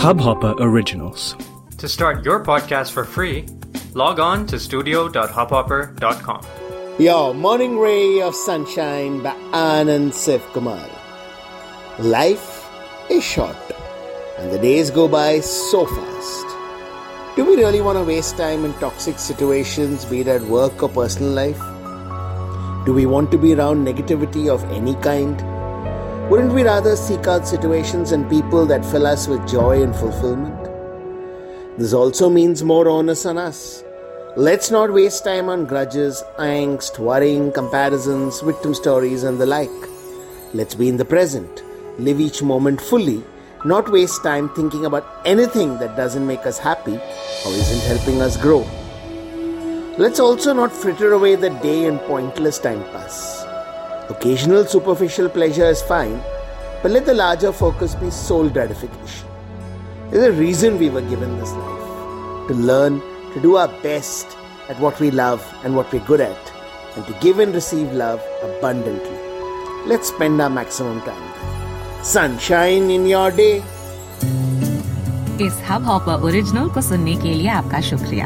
Hubhopper Originals. To start your podcast for free, log on to studio.hubhopper.com. Your morning ray of sunshine by Anand Siv Kumar. Life is short and the days go by so fast. Do we really want to waste time in toxic situations, be it at work or personal life? Do we want to be around negativity of any kind? Wouldn't we rather seek out situations and people that fill us with joy and fulfillment? This also means more onus on us. Let's not waste time on grudges, angst, worrying, comparisons, victim stories, and the like. Let's be in the present, live each moment fully, not waste time thinking about anything that doesn't make us happy or isn't helping us grow. Let's also not fritter away the day in pointless time pass. Occasional superficial pleasure is fine, but let the larger focus be soul gratification. There's a reason we were given this life to learn, to do our best at what we love and what we're good at, and to give and receive love abundantly. Let's spend our maximum time there. Sunshine in your day. इस hub hopper original को सुनने के लिए आपका शुक्रिया